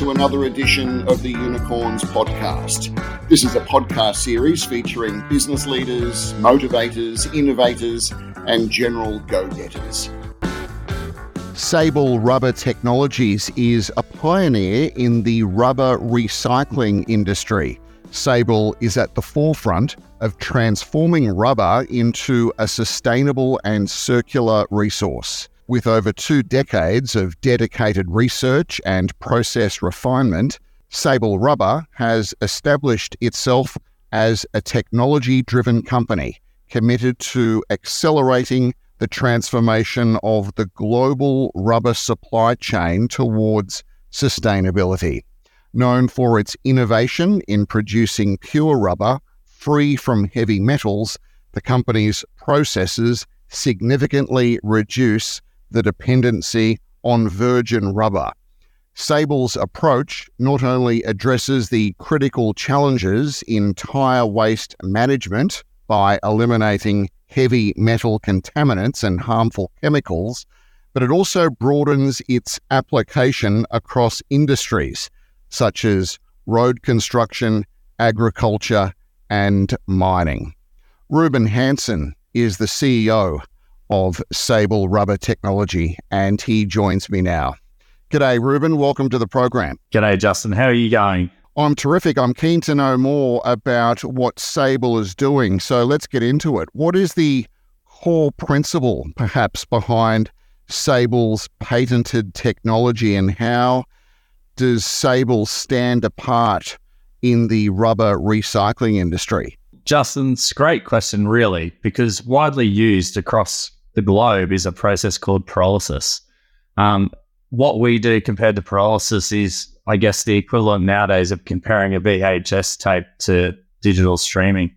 to another edition of the Unicorns podcast. This is a podcast series featuring business leaders, motivators, innovators, and general go getters. Sable Rubber Technologies is a pioneer in the rubber recycling industry. Sable is at the forefront of transforming rubber into a sustainable and circular resource. With over two decades of dedicated research and process refinement, Sable Rubber has established itself as a technology driven company committed to accelerating the transformation of the global rubber supply chain towards sustainability. Known for its innovation in producing pure rubber free from heavy metals, the company's processes significantly reduce the dependency on virgin rubber. Sable's approach not only addresses the critical challenges in tyre waste management by eliminating heavy metal contaminants and harmful chemicals, but it also broadens its application across industries such as road construction, agriculture, and mining. Ruben Hansen is the CEO of Sable Rubber Technology, and he joins me now. G'day, Ruben. Welcome to the program. G'day, Justin. How are you going? I'm terrific. I'm keen to know more about what Sable is doing. So let's get into it. What is the core principle, perhaps, behind Sable's patented technology, and how does Sable stand apart in the rubber recycling industry? Justin, it's a great question, really, because widely used across the globe is a process called pyrolysis. Um, what we do compared to pyrolysis is, I guess, the equivalent nowadays of comparing a VHS tape to digital streaming.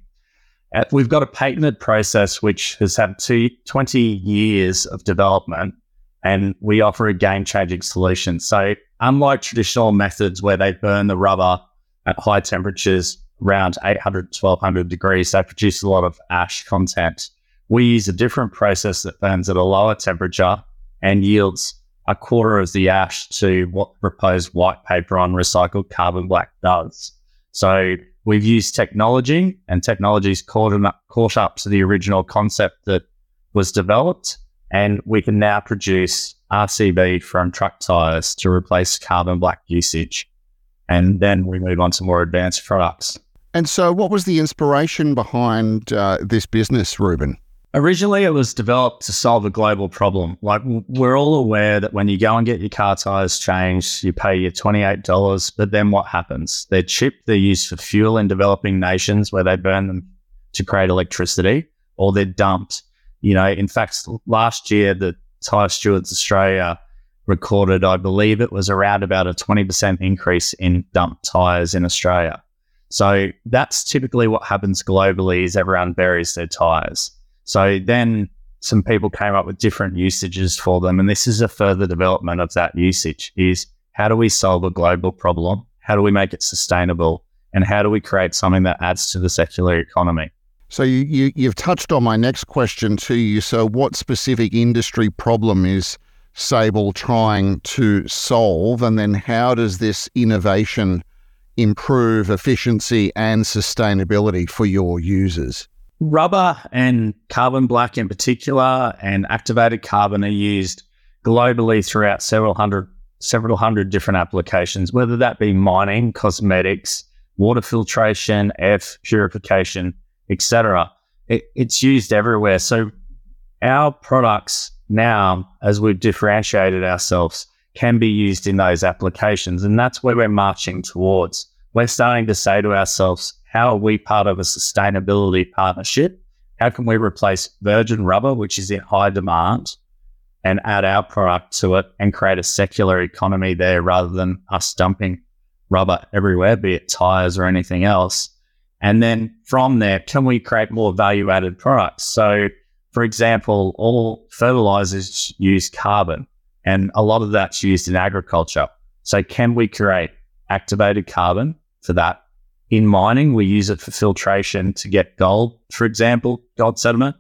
Uh, we've got a patented process which has had two, 20 years of development, and we offer a game changing solution. So, unlike traditional methods where they burn the rubber at high temperatures, around 800, 1200 degrees, they produce a lot of ash content. We use a different process that burns at a lower temperature and yields a quarter of the ash to what proposed white paper on recycled carbon black does. So we've used technology, and technology's caught up, caught up to the original concept that was developed, and we can now produce RCB from truck tires to replace carbon black usage. And then we move on to more advanced products. And so, what was the inspiration behind uh, this business, Ruben? Originally, it was developed to solve a global problem. Like, we're all aware that when you go and get your car tires changed, you pay your $28, but then what happens? They're chipped, they're used for fuel in developing nations where they burn them to create electricity, or they're dumped. You know, in fact, last year, the Tyre Stewards Australia recorded, I believe it was around about a 20% increase in dumped tires in Australia. So that's typically what happens globally is everyone buries their tires. So then some people came up with different usages for them. And this is a further development of that usage is how do we solve a global problem? How do we make it sustainable? And how do we create something that adds to the circular economy? So you, you, you've touched on my next question to you. So what specific industry problem is Sable trying to solve? And then how does this innovation improve efficiency and sustainability for your users? Rubber and carbon black in particular, and activated carbon are used globally throughout several hundred several hundred different applications, whether that be mining, cosmetics, water filtration, air purification, etc. It, it's used everywhere. So our products now, as we've differentiated ourselves, can be used in those applications, and that's where we're marching towards. We're starting to say to ourselves, how are we part of a sustainability partnership? How can we replace virgin rubber, which is in high demand, and add our product to it and create a circular economy there rather than us dumping rubber everywhere, be it tires or anything else? And then from there, can we create more value added products? So, for example, all fertilizers use carbon, and a lot of that's used in agriculture. So, can we create activated carbon for that in mining, we use it for filtration to get gold, for example, gold sediment,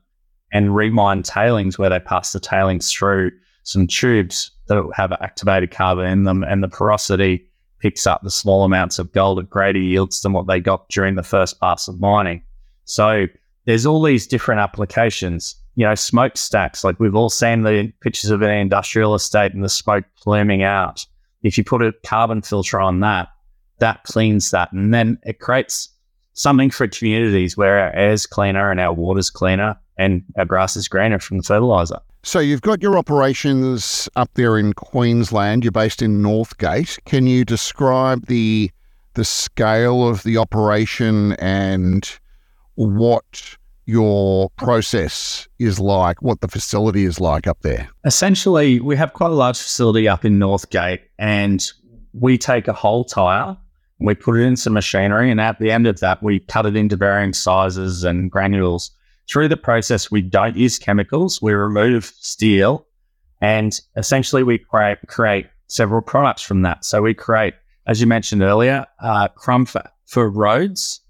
and remine tailings where they pass the tailings through some tubes that have activated carbon in them, and the porosity picks up the small amounts of gold at greater yields than what they got during the first pass of mining. So there's all these different applications. You know, smokestacks, like we've all seen the pictures of an industrial estate and the smoke pluming out. If you put a carbon filter on that, that cleans that. And then it creates something for communities where our air's cleaner and our water's cleaner and our grass is greener from the fertilizer. So you've got your operations up there in Queensland. You're based in Northgate. Can you describe the the scale of the operation and what your process is like, what the facility is like up there? Essentially, we have quite a large facility up in Northgate, and we take a whole tire, we put it in some machinery, and at the end of that, we cut it into varying sizes and granules. Through the process, we don't use chemicals, we remove steel, and essentially we create, create several products from that. So we create, as you mentioned earlier, uh, crumb for, for roads.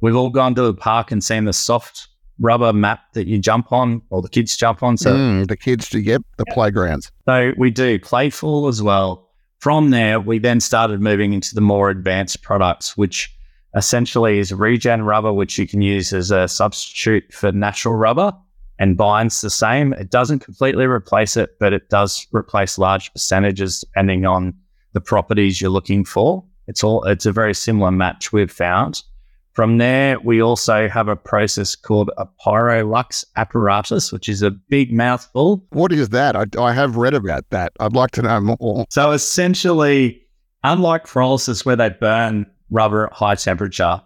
We've all gone to the park and seen the soft rubber mat that you jump on or the kids jump on. So mm, the kids do, yep, the playgrounds. So we do playful as well. From there, we then started moving into the more advanced products, which essentially is regen rubber, which you can use as a substitute for natural rubber and binds the same. It doesn't completely replace it, but it does replace large percentages depending on the properties you're looking for. It's all it's a very similar match we've found. From there, we also have a process called a Pyrolux apparatus, which is a big mouthful. What is that? I, I have read about that. I'd like to know more. So essentially, unlike pyrolysis where they burn rubber at high temperature,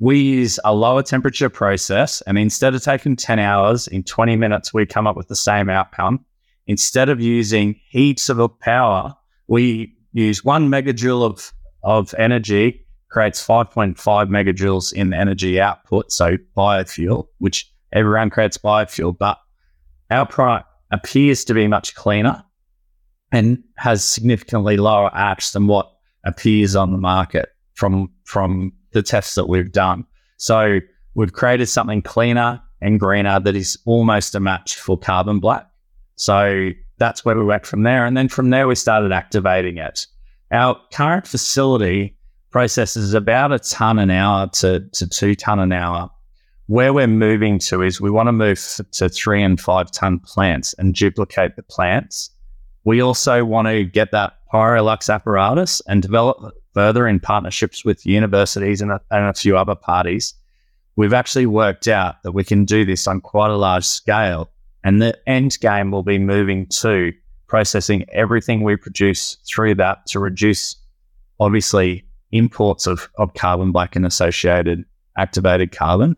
we use a lower temperature process. And instead of taking 10 hours, in 20 minutes, we come up with the same outcome. Instead of using heaps of power, we use one megajoule of, of energy creates 5.5 megajoules in energy output, so biofuel, which everyone creates biofuel, but our product appears to be much cleaner and has significantly lower ash than what appears on the market from from the tests that we've done. So we've created something cleaner and greener that is almost a match for carbon black. So that's where we went from there. And then from there, we started activating it. Our current facility processes about a ton an hour to, to two ton an hour. Where we're moving to is we want to move to three and five ton plants and duplicate the plants. We also want to get that Pyrolux apparatus and develop further in partnerships with universities and a, and a few other parties. We've actually worked out that we can do this on quite a large scale. And the end game will be moving to processing everything we produce through that to reduce, obviously, imports of, of carbon black and associated activated carbon.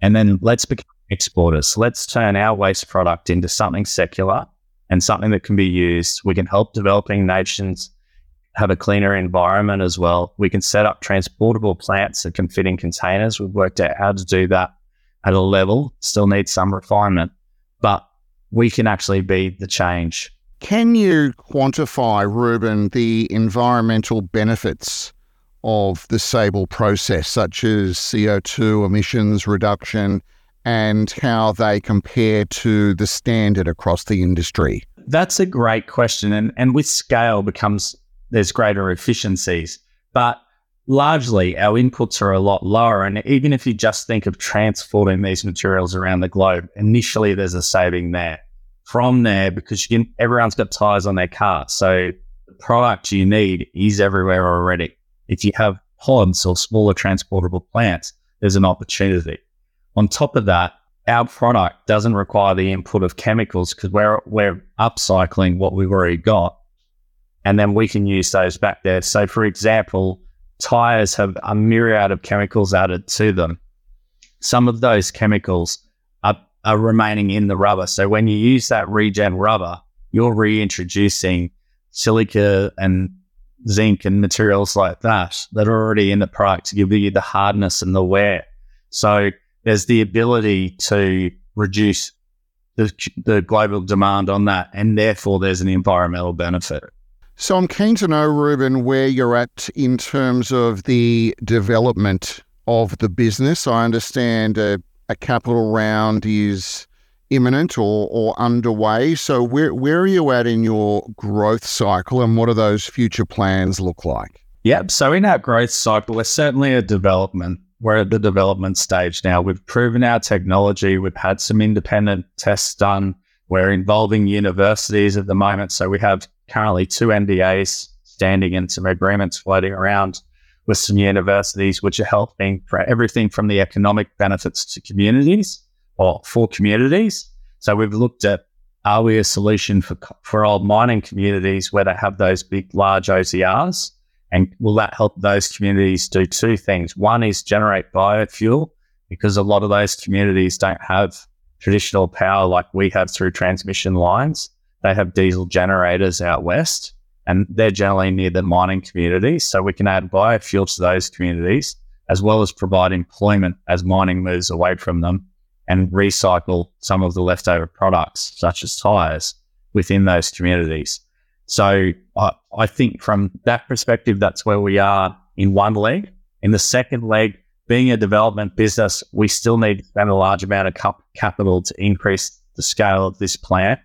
And then let's become exporters. Let's turn our waste product into something secular and something that can be used. We can help developing nations have a cleaner environment as well. We can set up transportable plants that can fit in containers. We've worked out how to do that at a level, still needs some refinement, but we can actually be the change. Can you quantify, Ruben, the environmental benefits of the Sable process, such as CO2 emissions reduction, and how they compare to the standard across the industry? That's a great question. And, and with scale becomes there's greater efficiencies. But largely our inputs are a lot lower. And even if you just think of transporting these materials around the globe, initially there's a saving there. From there, because you can, everyone's got tires on their car. So the product you need is everywhere already. If you have pods or smaller transportable plants, there's an opportunity. On top of that, our product doesn't require the input of chemicals because we're, we're upcycling what we've already got. And then we can use those back there. So, for example, tires have a myriad of chemicals added to them. Some of those chemicals are, are remaining in the rubber. So, when you use that regen rubber, you're reintroducing silica and zinc and materials like that that are already in the product to give you the hardness and the wear. So there's the ability to reduce the, the global demand on that, and therefore there's an environmental benefit. So I'm keen to know, Ruben, where you're at in terms of the development of the business. I understand a, a capital round is imminent or, or underway. So where where are you at in your growth cycle and what do those future plans look like? Yep. So in our growth cycle, we're certainly a development. We're at the development stage now. We've proven our technology. We've had some independent tests done. We're involving universities at the moment. So we have currently two NDAs standing and some agreements floating around with some universities, which are helping for everything from the economic benefits to communities or for communities. So we've looked at are we a solution for for old mining communities where they have those big, large OCRs? And will that help those communities do two things? One is generate biofuel because a lot of those communities don't have traditional power like we have through transmission lines. They have diesel generators out west and they're generally near the mining communities. So we can add biofuel to those communities as well as provide employment as mining moves away from them and recycle some of the leftover products, such as tires, within those communities. So I, I think from that perspective, that's where we are in one leg. In the second leg, being a development business, we still need to spend a large amount of cap- capital to increase the scale of this plant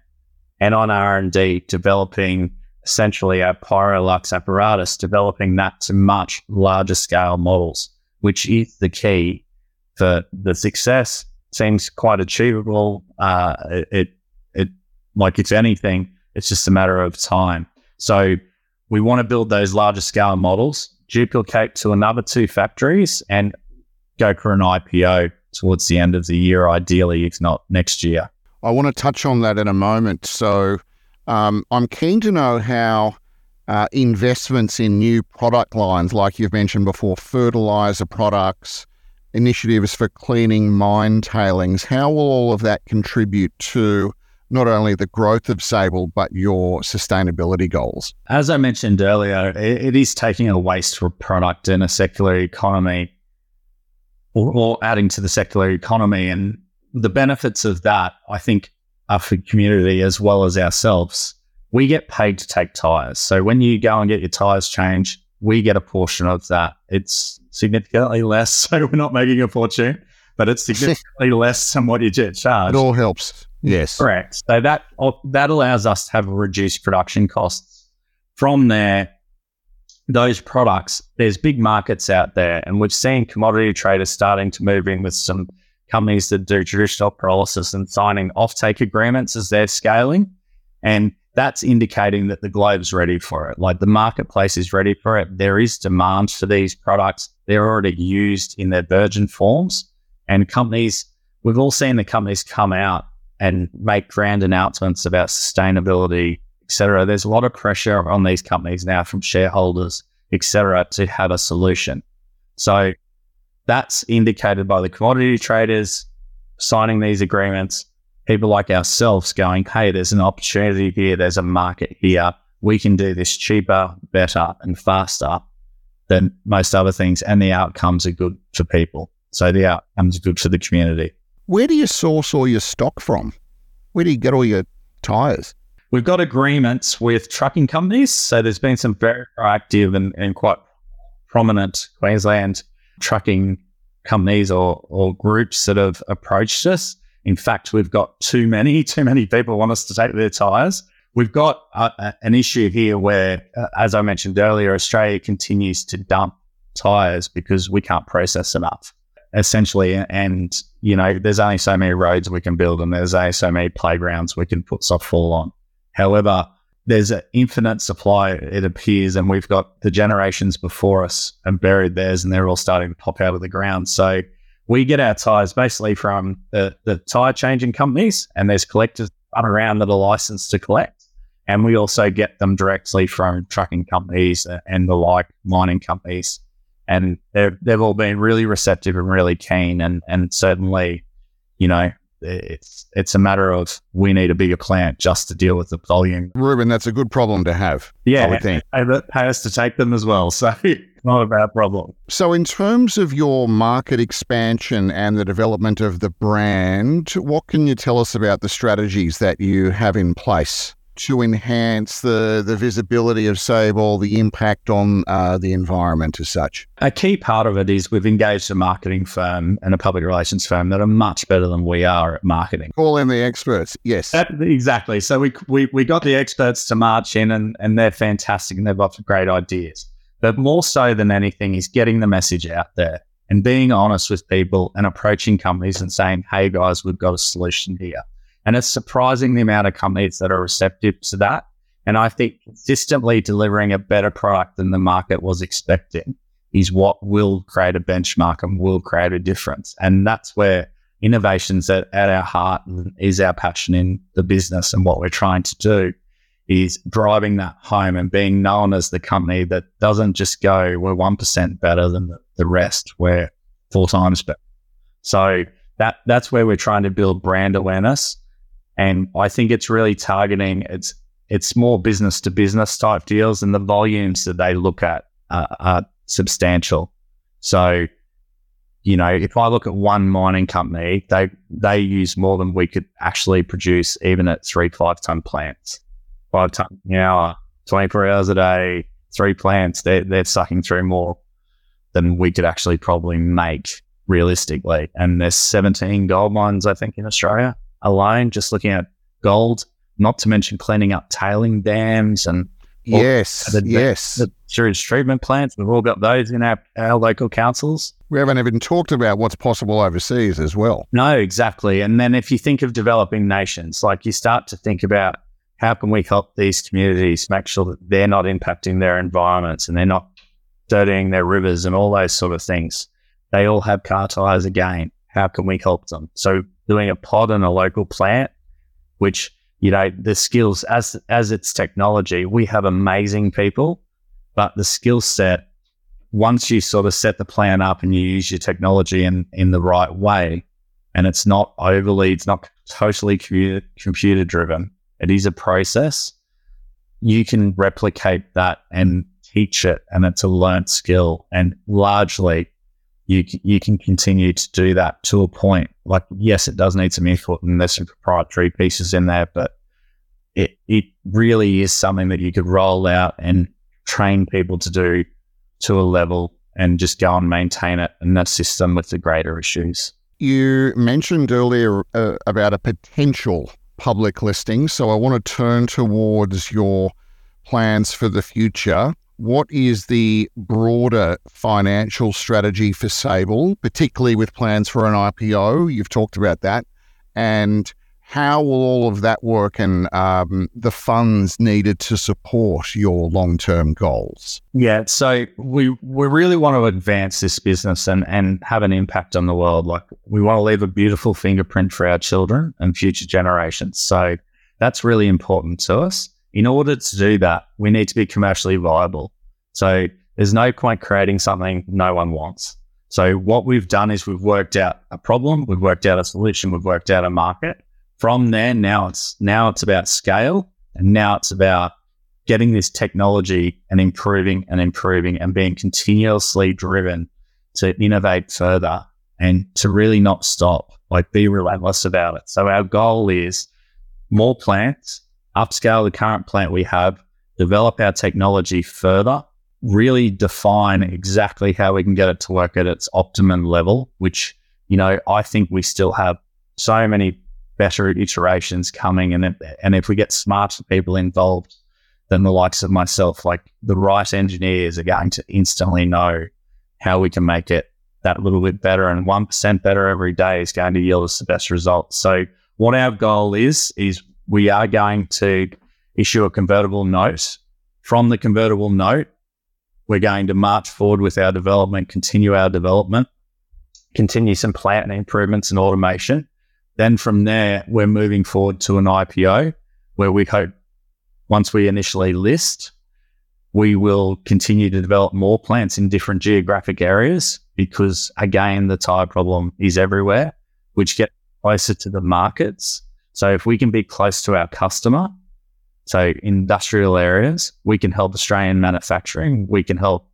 and on R&D developing essentially our Pyrolux apparatus, developing that to much larger scale models, which is the key for the success. Seems quite achievable. Uh, it, it, like it's anything, it's just a matter of time. So we want to build those larger scale models, duplicate to another two factories, and go for an IPO towards the end of the year, ideally, if not next year. I want to touch on that in a moment. So um, I'm keen to know how uh, investments in new product lines, like you've mentioned before, fertilizer products, initiatives for cleaning mine tailings, how will all of that contribute to not only the growth of Sable, but your sustainability goals? As I mentioned earlier, it, it is taking a waste product in a circular economy or, or adding to the circular economy. And the benefits of that, I think, are for community as well as ourselves. We get paid to take tires. So when you go and get your tires changed, we get a portion of that. It's significantly less, so we're not making a fortune, but it's significantly less than what you get charged. It all helps. Yes. Correct. So that that allows us to have reduced production costs. From there, those products, there's big markets out there, and we've seen commodity traders starting to move in with some companies that do traditional pyrolysis and signing offtake agreements as they're scaling. And that's indicating that the globe's ready for it. Like the marketplace is ready for it. There is demand for these products. They're already used in their virgin forms. And companies, we've all seen the companies come out and make grand announcements about sustainability, etc. There's a lot of pressure on these companies now from shareholders, etc., to have a solution. So that's indicated by the commodity traders signing these agreements. People like ourselves going, hey, there's an opportunity here, there's a market here. We can do this cheaper, better, and faster than most other things. And the outcomes are good for people. So the outcomes are good for the community. Where do you source all your stock from? Where do you get all your tyres? We've got agreements with trucking companies. So there's been some very proactive and, and quite prominent Queensland trucking companies or, or groups that have approached us. In fact, we've got too many, too many people want us to take their tyres. We've got a, a, an issue here where, uh, as I mentioned earlier, Australia continues to dump tyres because we can't process enough essentially. And, you know, there's only so many roads we can build and there's only so many playgrounds we can put softball on. However, there's an infinite supply, it appears, and we've got the generations before us and buried theirs and they're all starting to pop out of the ground. So we get our tires basically from the, the tire changing companies and there's collectors around that are licensed to collect. And we also get them directly from trucking companies and the like mining companies and they've they've all been really receptive and really keen, and and certainly, you know, it's it's a matter of we need a bigger plant just to deal with the volume. Ruben, that's a good problem to have. Yeah, I would think. And pay us to take them as well, so not a bad problem. So, in terms of your market expansion and the development of the brand, what can you tell us about the strategies that you have in place? to enhance the, the visibility of Sable, the impact on uh, the environment as such? A key part of it is we've engaged a marketing firm and a public relations firm that are much better than we are at marketing. Call in the experts, yes. That, exactly. So we, we, we got the experts to march in and, and they're fantastic and they've got great ideas. But more so than anything is getting the message out there and being honest with people and approaching companies and saying, hey guys, we've got a solution here. And it's surprising the amount of companies that are receptive to that. And I think consistently delivering a better product than the market was expecting is what will create a benchmark and will create a difference. And that's where innovations at, at our heart is our passion in the business and what we're trying to do is driving that home and being known as the company that doesn't just go, we're 1% better than the, rest, we're four times better. So that that's where we're trying to build brand awareness. And I think it's really targeting it's it's more business to business type deals and the volumes that they look at uh, are substantial. So, you know, if I look at one mining company, they they use more than we could actually produce even at three five ton plants five times an hour, 24 hours a day, three plants, they're, they're sucking through more than we could actually probably make realistically. And there's 17 gold mines, I think, in Australia alone, just looking at gold, not to mention cleaning up tailing dams and yes, the, yes, the sewage treatment plants. We've all got those in our, our local councils. We haven't even talked about what's possible overseas as well. No, exactly. And then if you think of developing nations, like you start to think about how can we help these communities make sure that they're not impacting their environments and they're not dirtying their rivers and all those sort of things? They all have car tires again. How can we help them? So doing a pod in a local plant, which you know the skills as as it's technology, we have amazing people, but the skill set once you sort of set the plan up and you use your technology in in the right way, and it's not overly, it's not totally computer, computer driven it is a process. You can replicate that and teach it, and it's a learnt skill. And largely, you you can continue to do that to a point. Like, yes, it does need some effort, and there's some proprietary pieces in there, but it it really is something that you could roll out and train people to do to a level and just go and maintain it and assist them with the greater issues. You mentioned earlier uh, about a potential public listing. So I want to turn towards your plans for the future. What is the broader financial strategy for Sable, particularly with plans for an IPO? You've talked about that. And how will all of that work and um, the funds needed to support your long term goals? Yeah, so we we really want to advance this business and and have an impact on the world. Like we want to leave a beautiful fingerprint for our children and future generations. So that's really important to us. In order to do that, we need to be commercially viable. So there's no point creating something no one wants. So what we've done is we've worked out a problem, we've worked out a solution, we've worked out a market from there, now it's now it's about scale, and now it's about getting this technology and improving and improving and being continuously driven to innovate further and to really not stop, like be relentless about it. So our goal is more plants, upscale the current plant we have, develop our technology further, really define exactly how we can get it to work at its optimum level, which, you know, I think we still have so many better iterations coming. And, and if we get smarter people involved than the likes of myself, like the right engineers are going to instantly know how we can make it that little bit better. And 1% better every day is going to yield us the best results. So what our goal is, is we are going to issue a convertible note. From the convertible note, we're going to march forward with our development, continue our development, continue some plant improvements and automation, then from there, we're moving forward to an IPO where we hope once we initially list, we will continue to develop more plants in different geographic areas because, again, the tire problem is everywhere, which get closer to the markets. So if we can be close to our customer, so industrial areas, we can help Australian manufacturing, we can help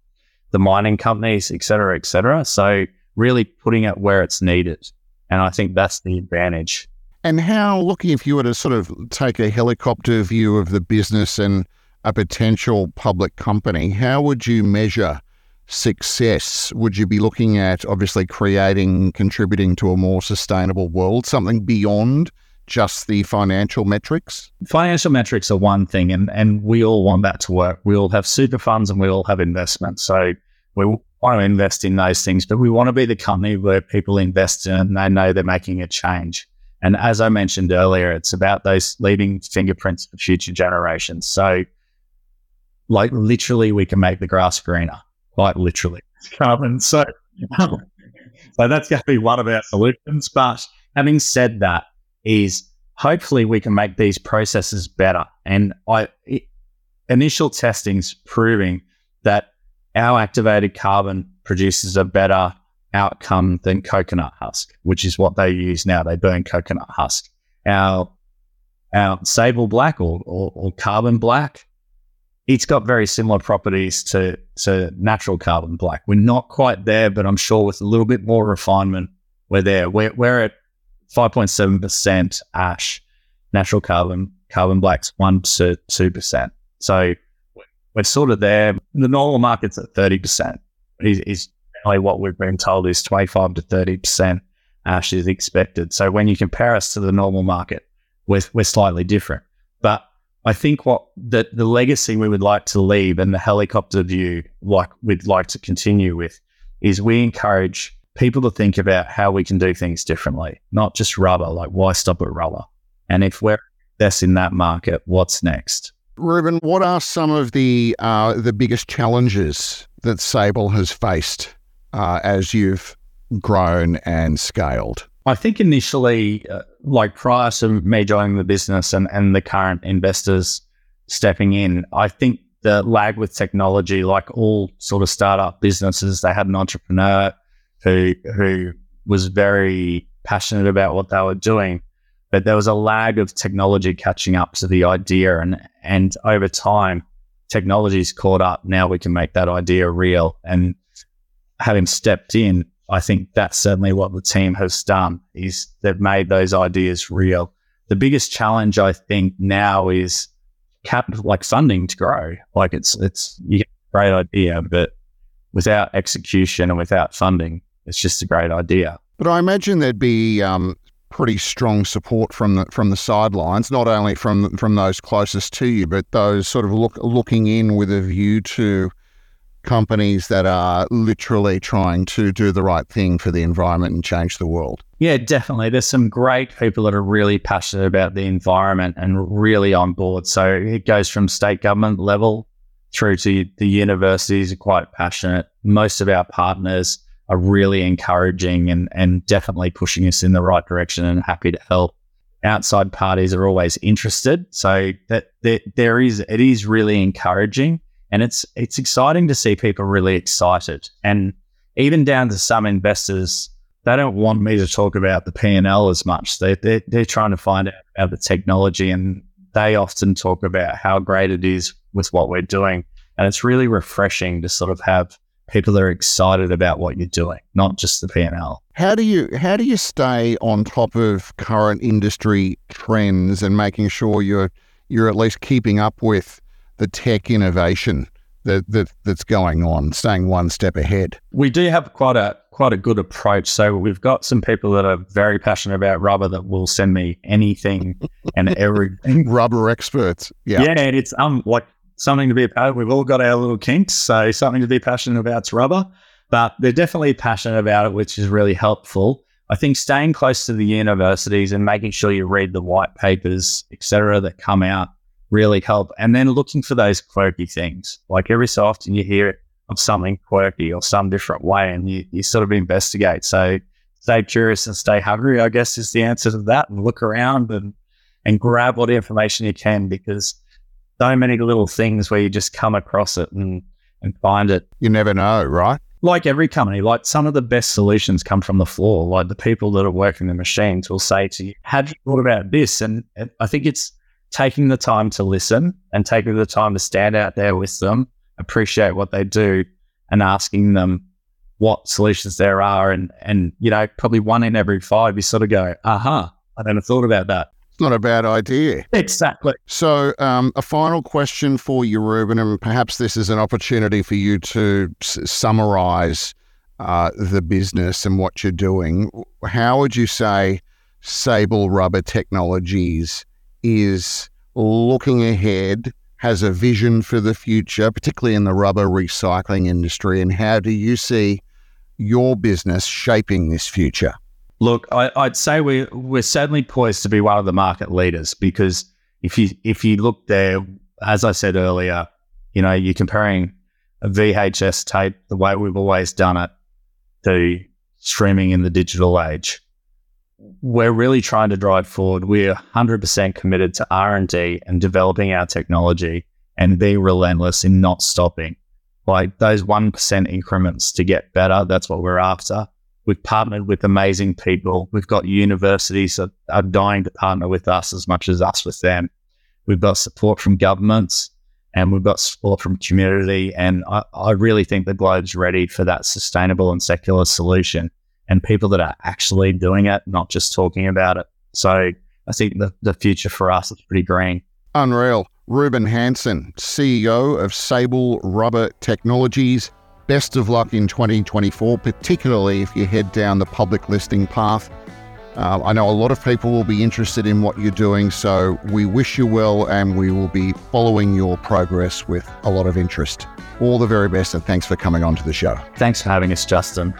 the mining companies, et cetera, et cetera. So really putting it where it's needed. And I think that's the advantage. And how, looking if you were to sort of take a helicopter view of the business and a potential public company, how would you measure success? Would you be looking at obviously creating, contributing to a more sustainable world, something beyond just the financial metrics? Financial metrics are one thing, and, and we all want that to work. We all have super funds and we all have investments. So we want to invest in those things, but we want to be the company where people invest in and they know they're making a change. And as I mentioned earlier, it's about those leaving fingerprints for future generations. So, like, literally, we can make the grass greener, quite literally. Carbon. So, so that's going to be one of our solutions. But having said that, is hopefully we can make these processes better. And I, it, initial testings proving that our activated carbon produces a better outcome than coconut husk, which is what they use now. They burn coconut husk. Our our sable black or, or, or carbon black, it's got very similar properties to to natural carbon black. We're not quite there, but I'm sure with a little bit more refinement, we're there. We're, we're at 5.7% ash, natural carbon, carbon black's 1 to 2%. So we're sort of there. The normal market's at 30%. Is, is what we've been told is 25 to 30% ash uh, is expected. So when you compare us to the normal market, we're, we're slightly different. But I think what the, the legacy we would like to leave and the helicopter view like we'd like to continue with is we encourage people to think about how we can do things differently, not just rubber, like why stop at rubber? And if we're best in that market, what's next? Ruben, what are some of the uh, the biggest challenges that Sable has faced uh, as you've grown and scaled? I think initially, uh, like prior to me joining the business and, and the current investors stepping in, I think the lag with technology, like all sort of startup businesses, they had an entrepreneur who who was very passionate about what they were doing but there was a lag of technology catching up to the idea and and over time technology's caught up. Now we can make that idea real and having stepped in i think that's certainly what the team has done is they've made those ideas real. The biggest challenge i think now is cap like funding to grow. Like it's it's you get a great idea but without execution and without funding it's just a great idea. But I imagine there'd be um, pretty strong support from the from the sidelines, not only from from those closest to you, but those sort of look looking in with a view to companies that are literally trying to do the right thing for the environment and change the world. Yeah, definitely. There's some great people that are really passionate about the environment and really on board. So it goes from state government level through to the universities are quite passionate. Most of our partners are really encouraging and, and definitely pushing us in the right direction and happy to help. Outside parties are always interested. So that, there is it is really encouraging and it's it's exciting to see people really excited. And even down to some investors, they don't want me to talk about the P&L as much. They, they're, they're trying to find out about the technology and they often talk about how great it is with what we're doing. And it's really refreshing to sort of have people are excited about what you're doing, not just the P&L. How do you how do you stay on top of current industry trends and making sure you're you're at least keeping up with the tech innovation that, that that's going on, staying one step ahead? We do have quite a quite a good approach. So we've got some people that are very passionate about rubber that will send me anything and everything. rubber experts. Yeah. Yeah, and it's um like something to be passionate. We've all got our little kinks, so something to be passionate about is rubber. But they're definitely passionate about it, which is really helpful. I think staying close to the universities and making sure you read the white papers, etc., that come out really help. And then looking for those quirky things. Like every so often you hear of something quirky or some different way, and you, you sort of investigate. So stay curious and stay hungry, I guess, is the answer to that. And look around and and grab what information you can because so many little things where you just come across it and, and find it. You never know, right? Like every company, like some of the best solutions come from the floor. Like the people that are working the machines will say to you, Have you thought about this? And I think it's taking the time to listen and taking the time to stand out there with them, appreciate what they do, and asking them what solutions there are. And, and you know, probably one in every five, you sort of go, Aha, I never thought about that. It's not a bad idea. Exactly. So, um, a final question for you, Ruben, and perhaps this is an opportunity for you to s- summarize uh, the business and what you're doing. How would you say Sable Rubber Technologies is looking ahead, has a vision for the future, particularly in the rubber recycling industry? And how do you see your business shaping this future? Look, I, would say we we're certainly poised to be one of the market leaders because if you if you look there, as I said earlier, you know, you're comparing a VHS tape, the way we've always done it, to streaming in the digital age. We're really trying to drive forward. We're 100% committed to R&D and developing our technology and be relentless in not stopping. Like those 1% increments to get better, that's what we're after. We've partnered with amazing people. We've got universities that are dying to partner with us as much as us with them. We've got support from governments and we've got support from community. And I, I really think the globe's ready for that sustainable and secular solution and people that are actually doing it, not just talking about it. So I think the, the future for us is pretty green. Unreal. Ruben Hansen, CEO of Sable Rubber Technologies. Best of luck in 2024, particularly if you head down the public listing path. Uh, I know a lot of people will be interested in what you're doing, so we wish you well and we will be following your progress with a lot of interest. All the very best and thanks for coming on to the show. Thanks for having us, Justin.